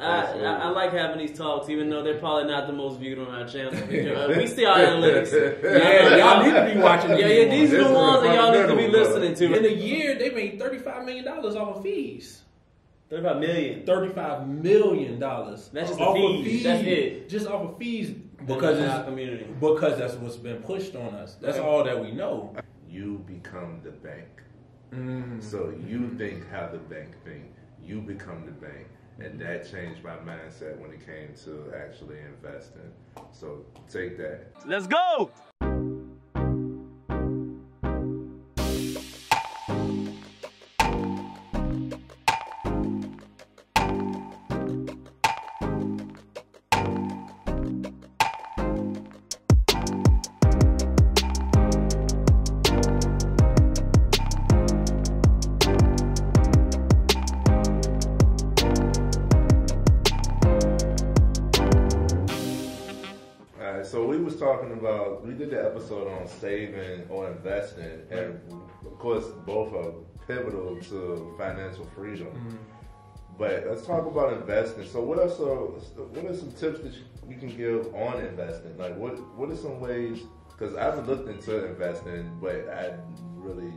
I, I, I like having these talks, even though they're probably not the most viewed on our channel. Uh, we see our analytics. Yeah, y'all need to be watching. Yeah, these yeah, these are ones. the ones that y'all need to be listening to. In a year, they made thirty-five million dollars off of fees. Thirty-five million. Thirty-five million dollars. That's just the off of fees. That's it. Just off of fees because in our it's, community. because that's what's been pushed on us. That's all that we know. You become the bank. Mm. So you think how the bank think. You become the bank. And that changed my mindset when it came to actually investing. So take that. Let's go. So we was talking about we did the episode on saving or investing, and of course both are pivotal to financial freedom. Mm-hmm. But let's talk about investing. So what are some what are some tips that you, can give on investing? Like what what are some ways? Because I've looked into investing, but I really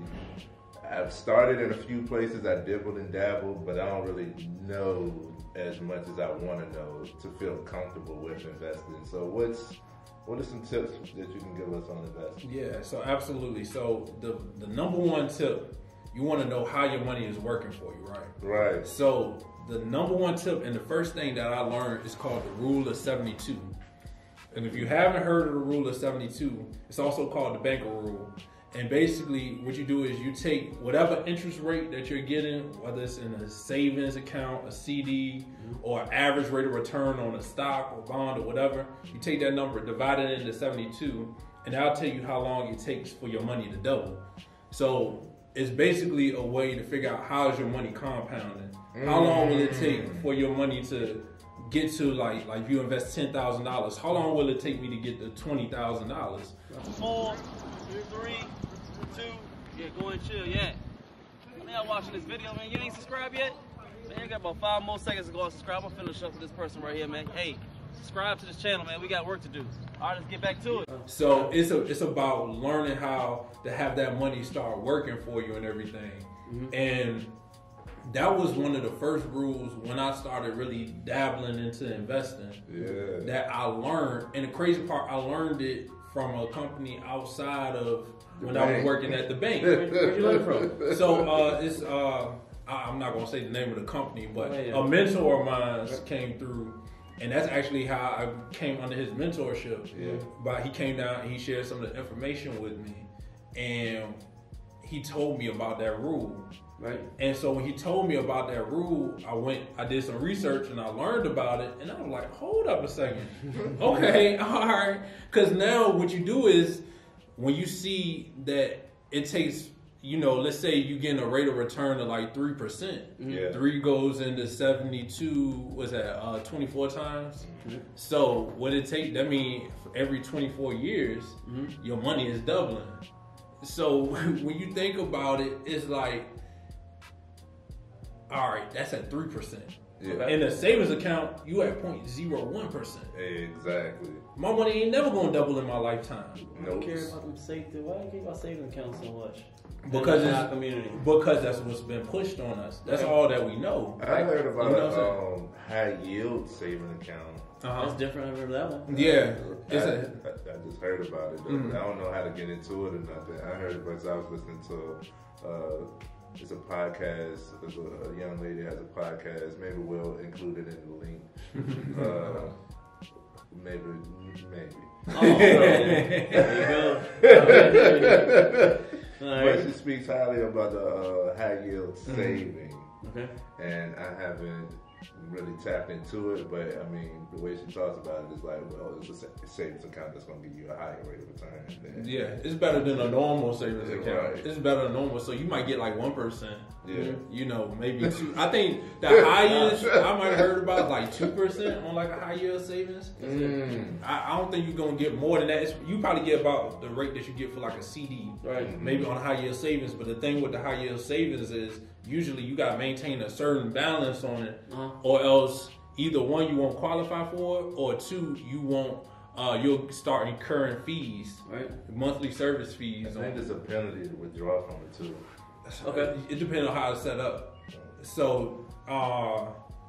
I've started in a few places. I dibbled and dabbled, but I don't really know as much as I want to know to feel comfortable with investing. So what's what are some tips that you can give us on investing? Yeah, so absolutely. So the the number one tip, you want to know how your money is working for you, right? Right. So the number one tip and the first thing that I learned is called the rule of 72. And if you haven't heard of the rule of 72, it's also called the banker rule. And basically what you do is you take whatever interest rate that you're getting, whether it's in a savings account, a CD, mm-hmm. or average rate of return on a stock or bond or whatever, you take that number, divide it into 72, and that'll tell you how long it takes for your money to double. So it's basically a way to figure out how is your money compounding. How long will it take mm. for your money to get to like like if you invest ten thousand dollars? How long will it take me to get to twenty thousand dollars? Four, three, two. Yeah, go and chill. Yeah. Man, y'all watching this video, man. You ain't subscribed yet? Man, you got about five more seconds to go and subscribe. I'm finna shuffle this person right here, man. Hey, subscribe to this channel, man. We got work to do. All right, let's get back to it. So it's a it's about learning how to have that money start working for you and everything. Mm-hmm. And that was one of the first rules when I started really dabbling into investing. Yeah. that I learned, and the crazy part, I learned it from a company outside of when I was working at the bank. Where'd you learn from? so uh, it's uh, I- I'm not gonna say the name of the company, but Oh, yeah. a mentor of mine came through, and that's actually how I came under his mentorship. Yeah. But he came down and he shared some of the information with me, and he told me about that rule. Right. And so when he told me about that rule, I went, I did some research and I learned about it. And I was like, hold up a second. okay, all right. Because now what you do is when you see that it takes, you know, let's say you getting a rate of return of like 3%. Yeah. Three goes into 72, was that uh, 24 times? So what it take, that means for every 24 years, your money is doubling. So when you think about it, it's like, all right, that's at three percent. Yeah. In a savings account, you at 0.01 percent. Exactly. My money ain't never gonna double in my lifetime I Nope. care about them safety. Why do you care about savings accounts so much? because in our it's community. because that's what's been pushed on us. That's Right. all that we know. I heard You about know a um, high yield saving account. Uh-huh. That's different. I remember that one. Yeah, I, it's I, a, I just heard about it. Mhm. I don't know how to get into it or nothing. I heard it because I was listening to uh, it's a podcast. There's a, a young lady has a podcast. Maybe we'll include it in the link. uh, maybe, maybe. Oh, there you go. All But she speaks highly about the uh, high yield saving, Okay. and I haven't really tapped into it. But I mean, the way she talks about it is like, well, it's a savings account that's going to give you a higher rate of return. Than, yeah, it's better than a normal savings account. right. It's better than normal, so you might get like one percent. Yeah. You know, maybe two. I think the highest I might have heard about is like two percent on like a high yield savings. Mm. I, I don't think you're gonna get more than that. It's, you probably get about the rate that you get for like a CD, Right. maybe on high yield savings. But the thing with the high yield savings is usually you gotta maintain a certain balance on it, Uh-huh. or else either one you won't qualify for, or two you won't. Uh, you'll start incurring fees, Right. monthly service fees. I fees. think on- there's a penalty to withdraw from it too. Okay. It depends on how it's set up. So, uh,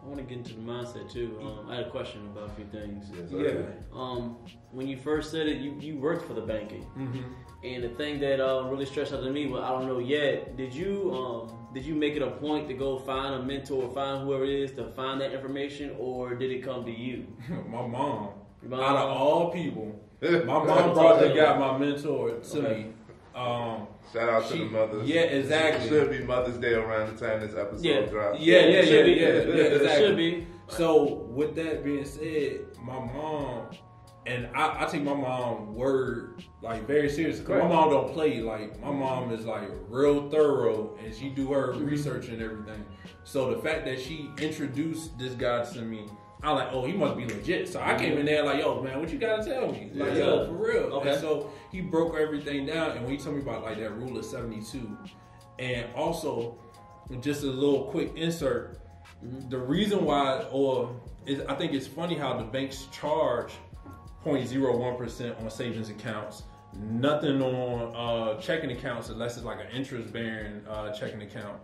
I want to get into the mindset too. Um, I had a question about a few things. Yes, yeah. Um, when you first said it, you, you worked for the banking, hmm and the thing that uh, really stressed out to me, well, I don't know yet. Did you um, did you make it a point to go find a mentor, or find whoever it is to find that information, or did it come to you? my mom, mom? out of all people, my mom brought the guy, my mentor, to Okay. me. Um, Shout out to the mothers. yeah, exactly. It should be Mother's Day around the time this episode Yeah. drops. Yeah, yeah, it should yeah, be. yeah, yeah, It exactly. should be. So with that being said, my mom and I, I take my mom word like very seriously Right. my mom don't play. Like my mom is like real thorough and she do her mm-hmm. research and everything. So the fact that she introduced this guy to me. I'm like, oh, he must be legit. So I came mm-hmm. in there like, yo, man, what you gotta tell me? Like, Yeah. yo, for real. Okay. And so he broke everything down, and when he told me about like that rule of 72, and also just a little quick insert. Mm-hmm. The reason why, or is, I think it's funny how the banks charge 0.01 percent on savings accounts, nothing on uh, checking accounts unless it's like an interest bearing uh, checking account.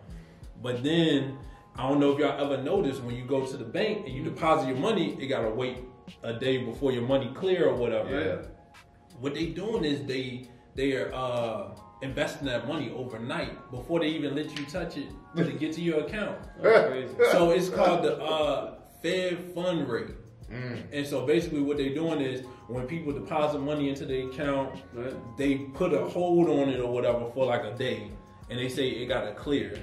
But then I don't know if y'all ever noticed when you go to the bank and you deposit your money, it gotta wait a day before your money clear or whatever. Yeah. What they doing is they they are uh, investing that money overnight before they even let you touch it to get to your account. So it's called the uh, Fed fund rate. Mm. And so basically, what they're doing is when people deposit money into the account, Right. they put a hold on it or whatever for like a day, and they say it got to clear.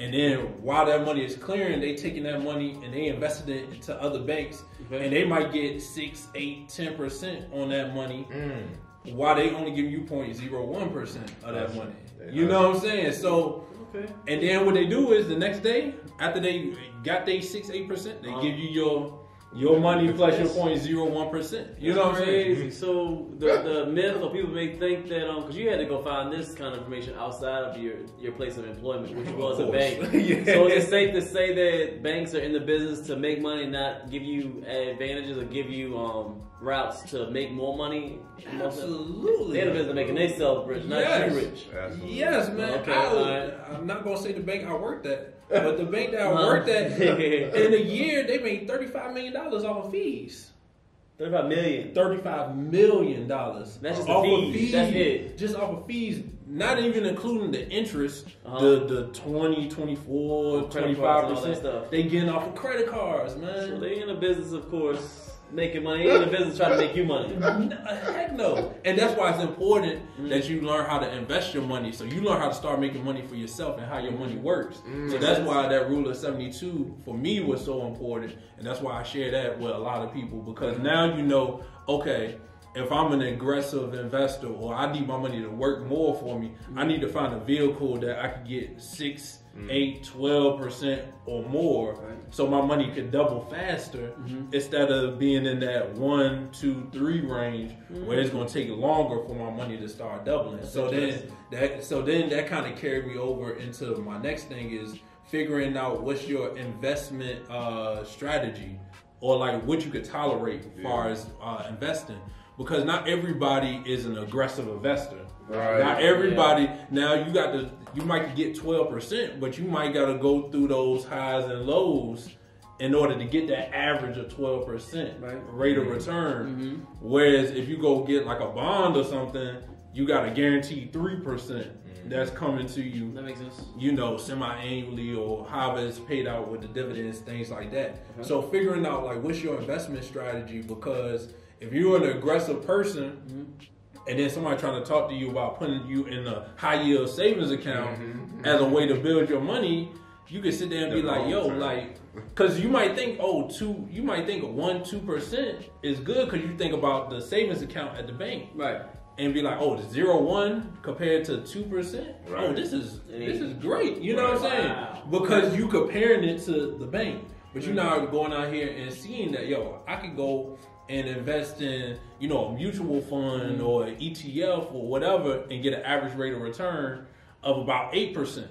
And then while that money is clearing, they taking that money and they invested it into other banks, Okay. and they might get six, eight, ten percent on that money, Mm. while they only give you 0.01 percent of that money. You know what I'm saying? So. Okay. And then what they do is the next day, after they got their six, eight percent, they Uh-huh. give you your your money plus your point zero one percent. You know what I'm saying? So the the myth or people may think that um because you had to go find this kind of information outside of your your place of employment, which was a bank. Yeah. So it's safe to say that banks are in the business to make money, not give you advantages or give you um routes to make more money? Absolutely. They're in the business of making themselves rich, not Yes. you rich. Absolutely. Yes, man. Okay, I, alright. I'm not gonna say the bank I worked at, but the bank that I worked at in a year they made thirty five million dollars off of fees. Thirty-five million. Thirty-five million dollars. That's just the off fees. That's it. Just off of fees, not even including the interest, Uh-huh. the the 20, 24, 25 cards and all that percent. stuff. They getting off of credit cards, man. So they in the business, of course, making money. They in the business trying to make you money. No, heck no. And that's why it's important Mm. that you learn how to invest your money. So you learn how to start making money for yourself and how your money works. Mm. So that's why that rule of 72 for me was so important. And that's why I share that with a lot of people because now you know, okay, if I'm an aggressive investor or I need my money to work more for me, I need to find a vehicle that I could get six, eight, twelve percent or more, Right. so my money could double faster instead of being in that one, two, three range where it's gonna take longer for my money to start doubling. That's so then that so then that kind of carried me over into my next thing is figuring out what's your investment uh, strategy or like what you could tolerate as far as uh, investing because not everybody is an aggressive investor. Right. Not everybody. Now you got to. You might get twelve percent, but you might got to go through those highs and lows in order to get that average of twelve percent Right. rate of mm-hmm. return. Mhm. Whereas if you go get like a bond or something, you got a guaranteed three percent mm-hmm. that's coming to you That makes sense. you know, semi-annually or however it's paid out with the dividends, things like that. Okay. So figuring out like what's your investment strategy because if you're an aggressive person and then somebody trying to talk to you about putting you in a high yield savings account as a way to build your money, you can sit there and be like, yo, term. like, because you might think, oh, two, you might think one, two percent is good because you think about the savings account at the bank Right. and be like, oh, the zero one compared to two percent. Oh, this is this is. great. You know what I'm saying? Because you comparing it to the bank, but you're now going out here and seeing that, yo, I could go and invest in, you know, a mutual fund or an ETF or whatever, and get an average rate of return of about eight percent.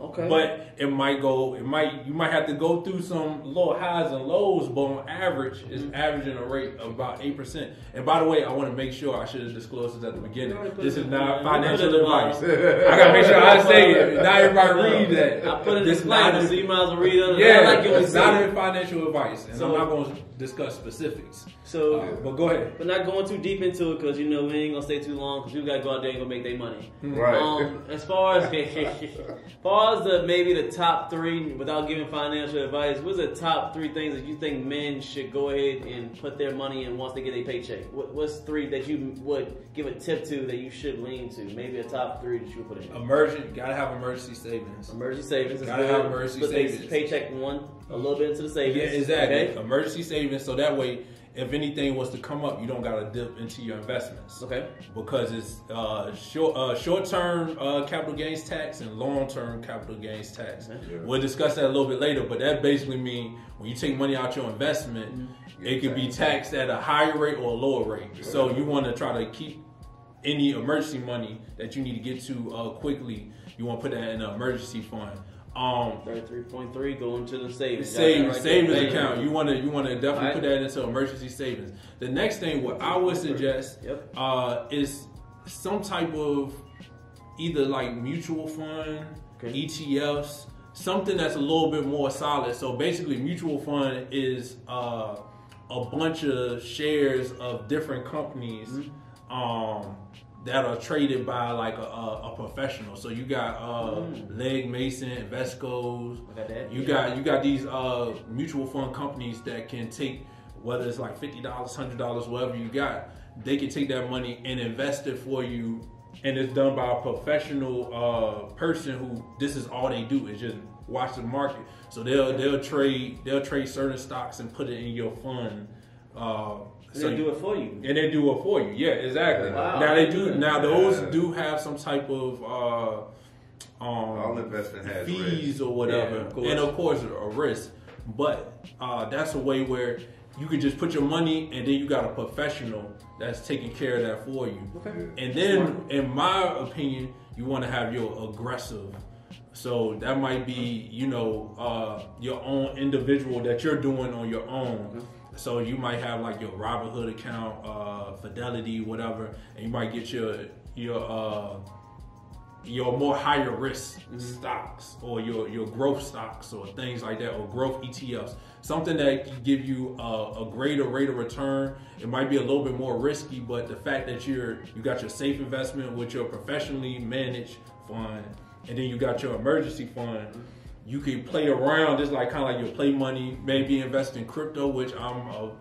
Okay. But it might go, it might, you might have to go through some little highs and lows, but on average, it's Mm-hmm. averaging a rate of about 8%. And by the way, I want to make sure I should have disclosed this at the beginning. This is not financial advice. I got to make sure I say it. Not everybody read that. I put it in This disclaimer, not- so you might as well read it. Yeah, I like it it's not say in it. financial advice, and So- I'm not going to discuss specifics. So, Uh, but go ahead. but not going too deep into it because you know we ain't gonna stay too long because we gotta go out there and go make their money. Right. Um, as far as as far as the maybe the top three, without giving financial advice, what's the top three things that you think men should go ahead and put their money in once they get a paycheck? What, what's three that you would give a tip to that you should lean to? Maybe a top three that you would put in. Emergent, gotta have emergency savings. Emergency savings is Gotta good. have emergency Put they savings. Paycheck one a little bit into the Yeah, savings. exactly. Okay. Emergency savings, so that way, if anything was to come up, you don't gotta dip into your investments. Okay. Because it's uh, short uh, short term uh, capital gains tax and long term capital gains tax. Okay. We'll discuss that a little bit later, but that basically means when you take money out your investment, Mm-hmm. it could be taxed at a higher rate or a lower rate. So you want to try to keep any emergency money that you need to get to uh, quickly. You want to put that in an emergency fund. Um, Thirty-three point three going to the savings. That right savings there. account. You want to you want to definitely Alright. put that into emergency savings. The next thing, what I would suggest, Yep. uh, is some type of either like mutual fund, Okay. ETFs, something that's a little bit more solid. So basically, mutual fund is uh, a bunch of shares of different companies. Mm-hmm. Um, that are traded by like a, a, a professional. So you got uh, Mm. Legg Mason, Invesco's, I got that. you Yeah. got you got these uh, mutual fund companies that can take whether it's like fifty dollars, hundred dollars, whatever you got. They can take that money and invest it for you, and it's done by a professional uh, person who this is all they do is just watch the market. So they'll they'll trade they'll trade certain stocks and put it in your fund. Uh, And they do it for you. and they do it for you. Yeah, exactly. Wow. Now they do. Now those Yeah. do have some type of uh, All um, investment has fees risk. or whatever, Yeah, of and of course a risk. But uh, that's a way where you can just put your money, and then you got a professional that's taking care of that for you. Okay. And then, in my opinion, you want to have your aggressive. So that might be, you know, uh, your own individual that you're doing on your own. So you might have like your Robinhood account, uh, Fidelity, whatever, and you might get your your uh, your more higher risk stocks or your your growth stocks or things like that or growth ETFs. Something that can give you a, a greater rate of return. It might be a little bit more risky, but the fact that you're you got your safe investment with your professionally managed fund, and then you got your emergency fund. You can play around, just like kind of like your play money. Maybe invest in crypto, which I'm a,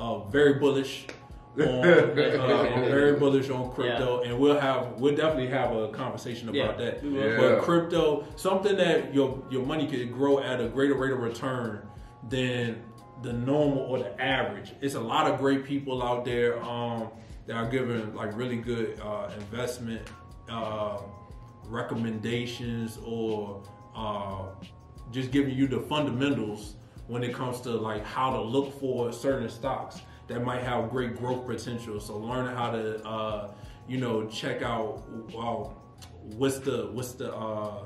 a very bullish on. uh, I'm very bullish on crypto, and we'll have we'll definitely have a conversation about Yeah. that. Yeah. But crypto, something that your your money could grow at a greater rate of return than the normal or the average. It's a lot of great people out there um, that are giving like really good uh, investment uh, recommendations or uh, just giving you the fundamentals when it comes to like how to look for certain stocks that might have great growth potential. So learning how to uh, you know check out uh, what's the what's the uh,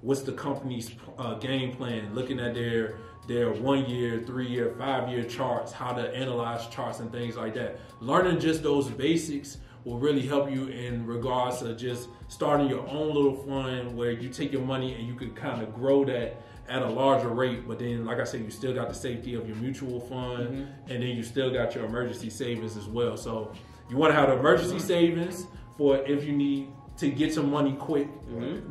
what's the company's uh, game plan, looking at their their one year, three year, five year charts, how to analyze charts and things like that. Learning just those basics will really help you in regards to just starting your own little fund where you take your money and you can kind of grow that at a larger rate. But then, like I said, you still got the safety of your mutual fund and then you still got your emergency savings as well. So you want to have the emergency savings for if you need to get some money quick.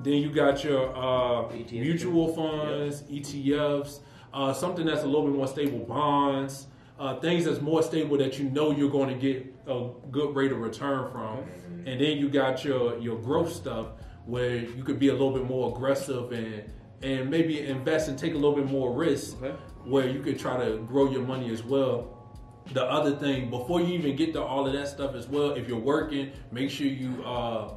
Then you got your uh, mutual funds, ETFs, uh, something that's a little bit more stable, bonds, uh, things that's more stable that you know you're going to get a good rate of return from. And then you got your your growth stuff where you could be a little bit more aggressive and and maybe invest and take a little bit more risk Okay. where you could try to grow your money as well. The other thing, before you even get to all of that stuff as well, if you're working, make sure you uh,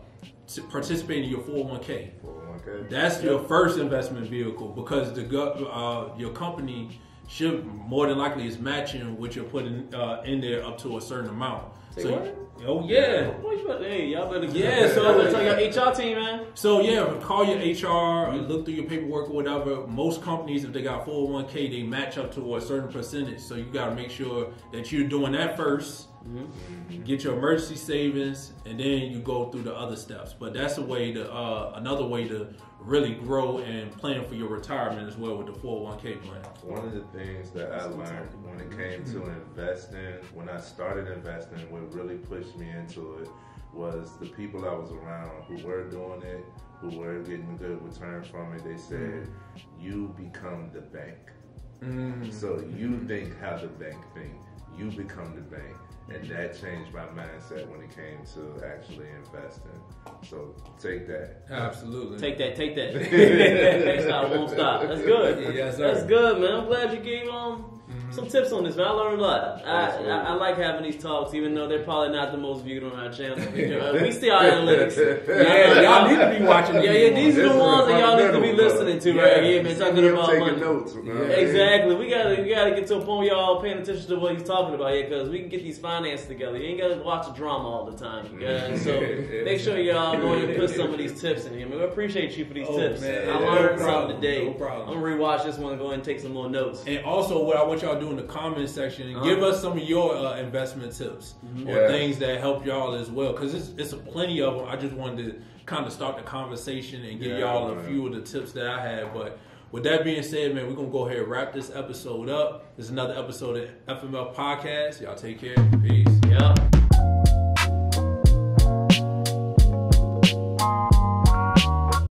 participate in your 401k. 401k. That's your first investment vehicle because the uh, your company should more than likely is matching what you're putting uh, in there up to a certain amount. Say so, what? oh yeah. Boy, you better, hey, y'all better Yeah, so so- y'all better tell your HR team, man. So yeah, call your HR, look through your paperwork or whatever. Most companies, if they got 401k, they match up to a certain percentage. So you got to make sure that you're doing that 1st Get your emergency savings, and then you go through the other steps. But that's a way to uh, another way to really grow and plan for your retirement as well with the 401k plan. One of the things that I learned when it came to investing, when I started investing, what really pushed me into it was the people I was around who were doing it, who were getting a good return from it. They said, mm-hmm. "You become the bank." Mm-hmm. So you think how the bank think. You become the bank. And that changed my mindset when it came to actually investing. So take that. Absolutely. Take that, take that. Next time, won't stop. That's good. Yes, sir. That's good, man. I'm glad you gave um some tips on this, man. I learned a lot. I, I, I like having these talks, even though they're probably not the most viewed on our channel. Uh, we see our analytics. Yeah, y'all need to be watching. Yeah, yeah, these are the ones that y'all need to be listening to bro. right here, man. Talking about taking money. notes. man. Exactly. We gotta we gotta get to a point where y'all paying attention to what he's talking about here, because we can get these finances together. You ain't gotta watch the drama all the time, you guys. So make sure y'all go ahead and put some of these tips in here. Man, we appreciate you for these Oh, tips. man. I learned problem. something today. No problem. I'm gonna rewatch this one and go ahead and take some more notes. And also, what I want y'all to do in the comment section, Uh-huh. give us some of your uh, investment tips or Yes. things that help y'all as well, because it's it's a plenty of them. I just wanted to kind of start the conversation and give Yeah, y'all a few of the tips that I had. But with that being said, man, we're gonna go ahead and wrap this episode up. This is another episode of FMF Podcast. Y'all take care. Peace. Yep.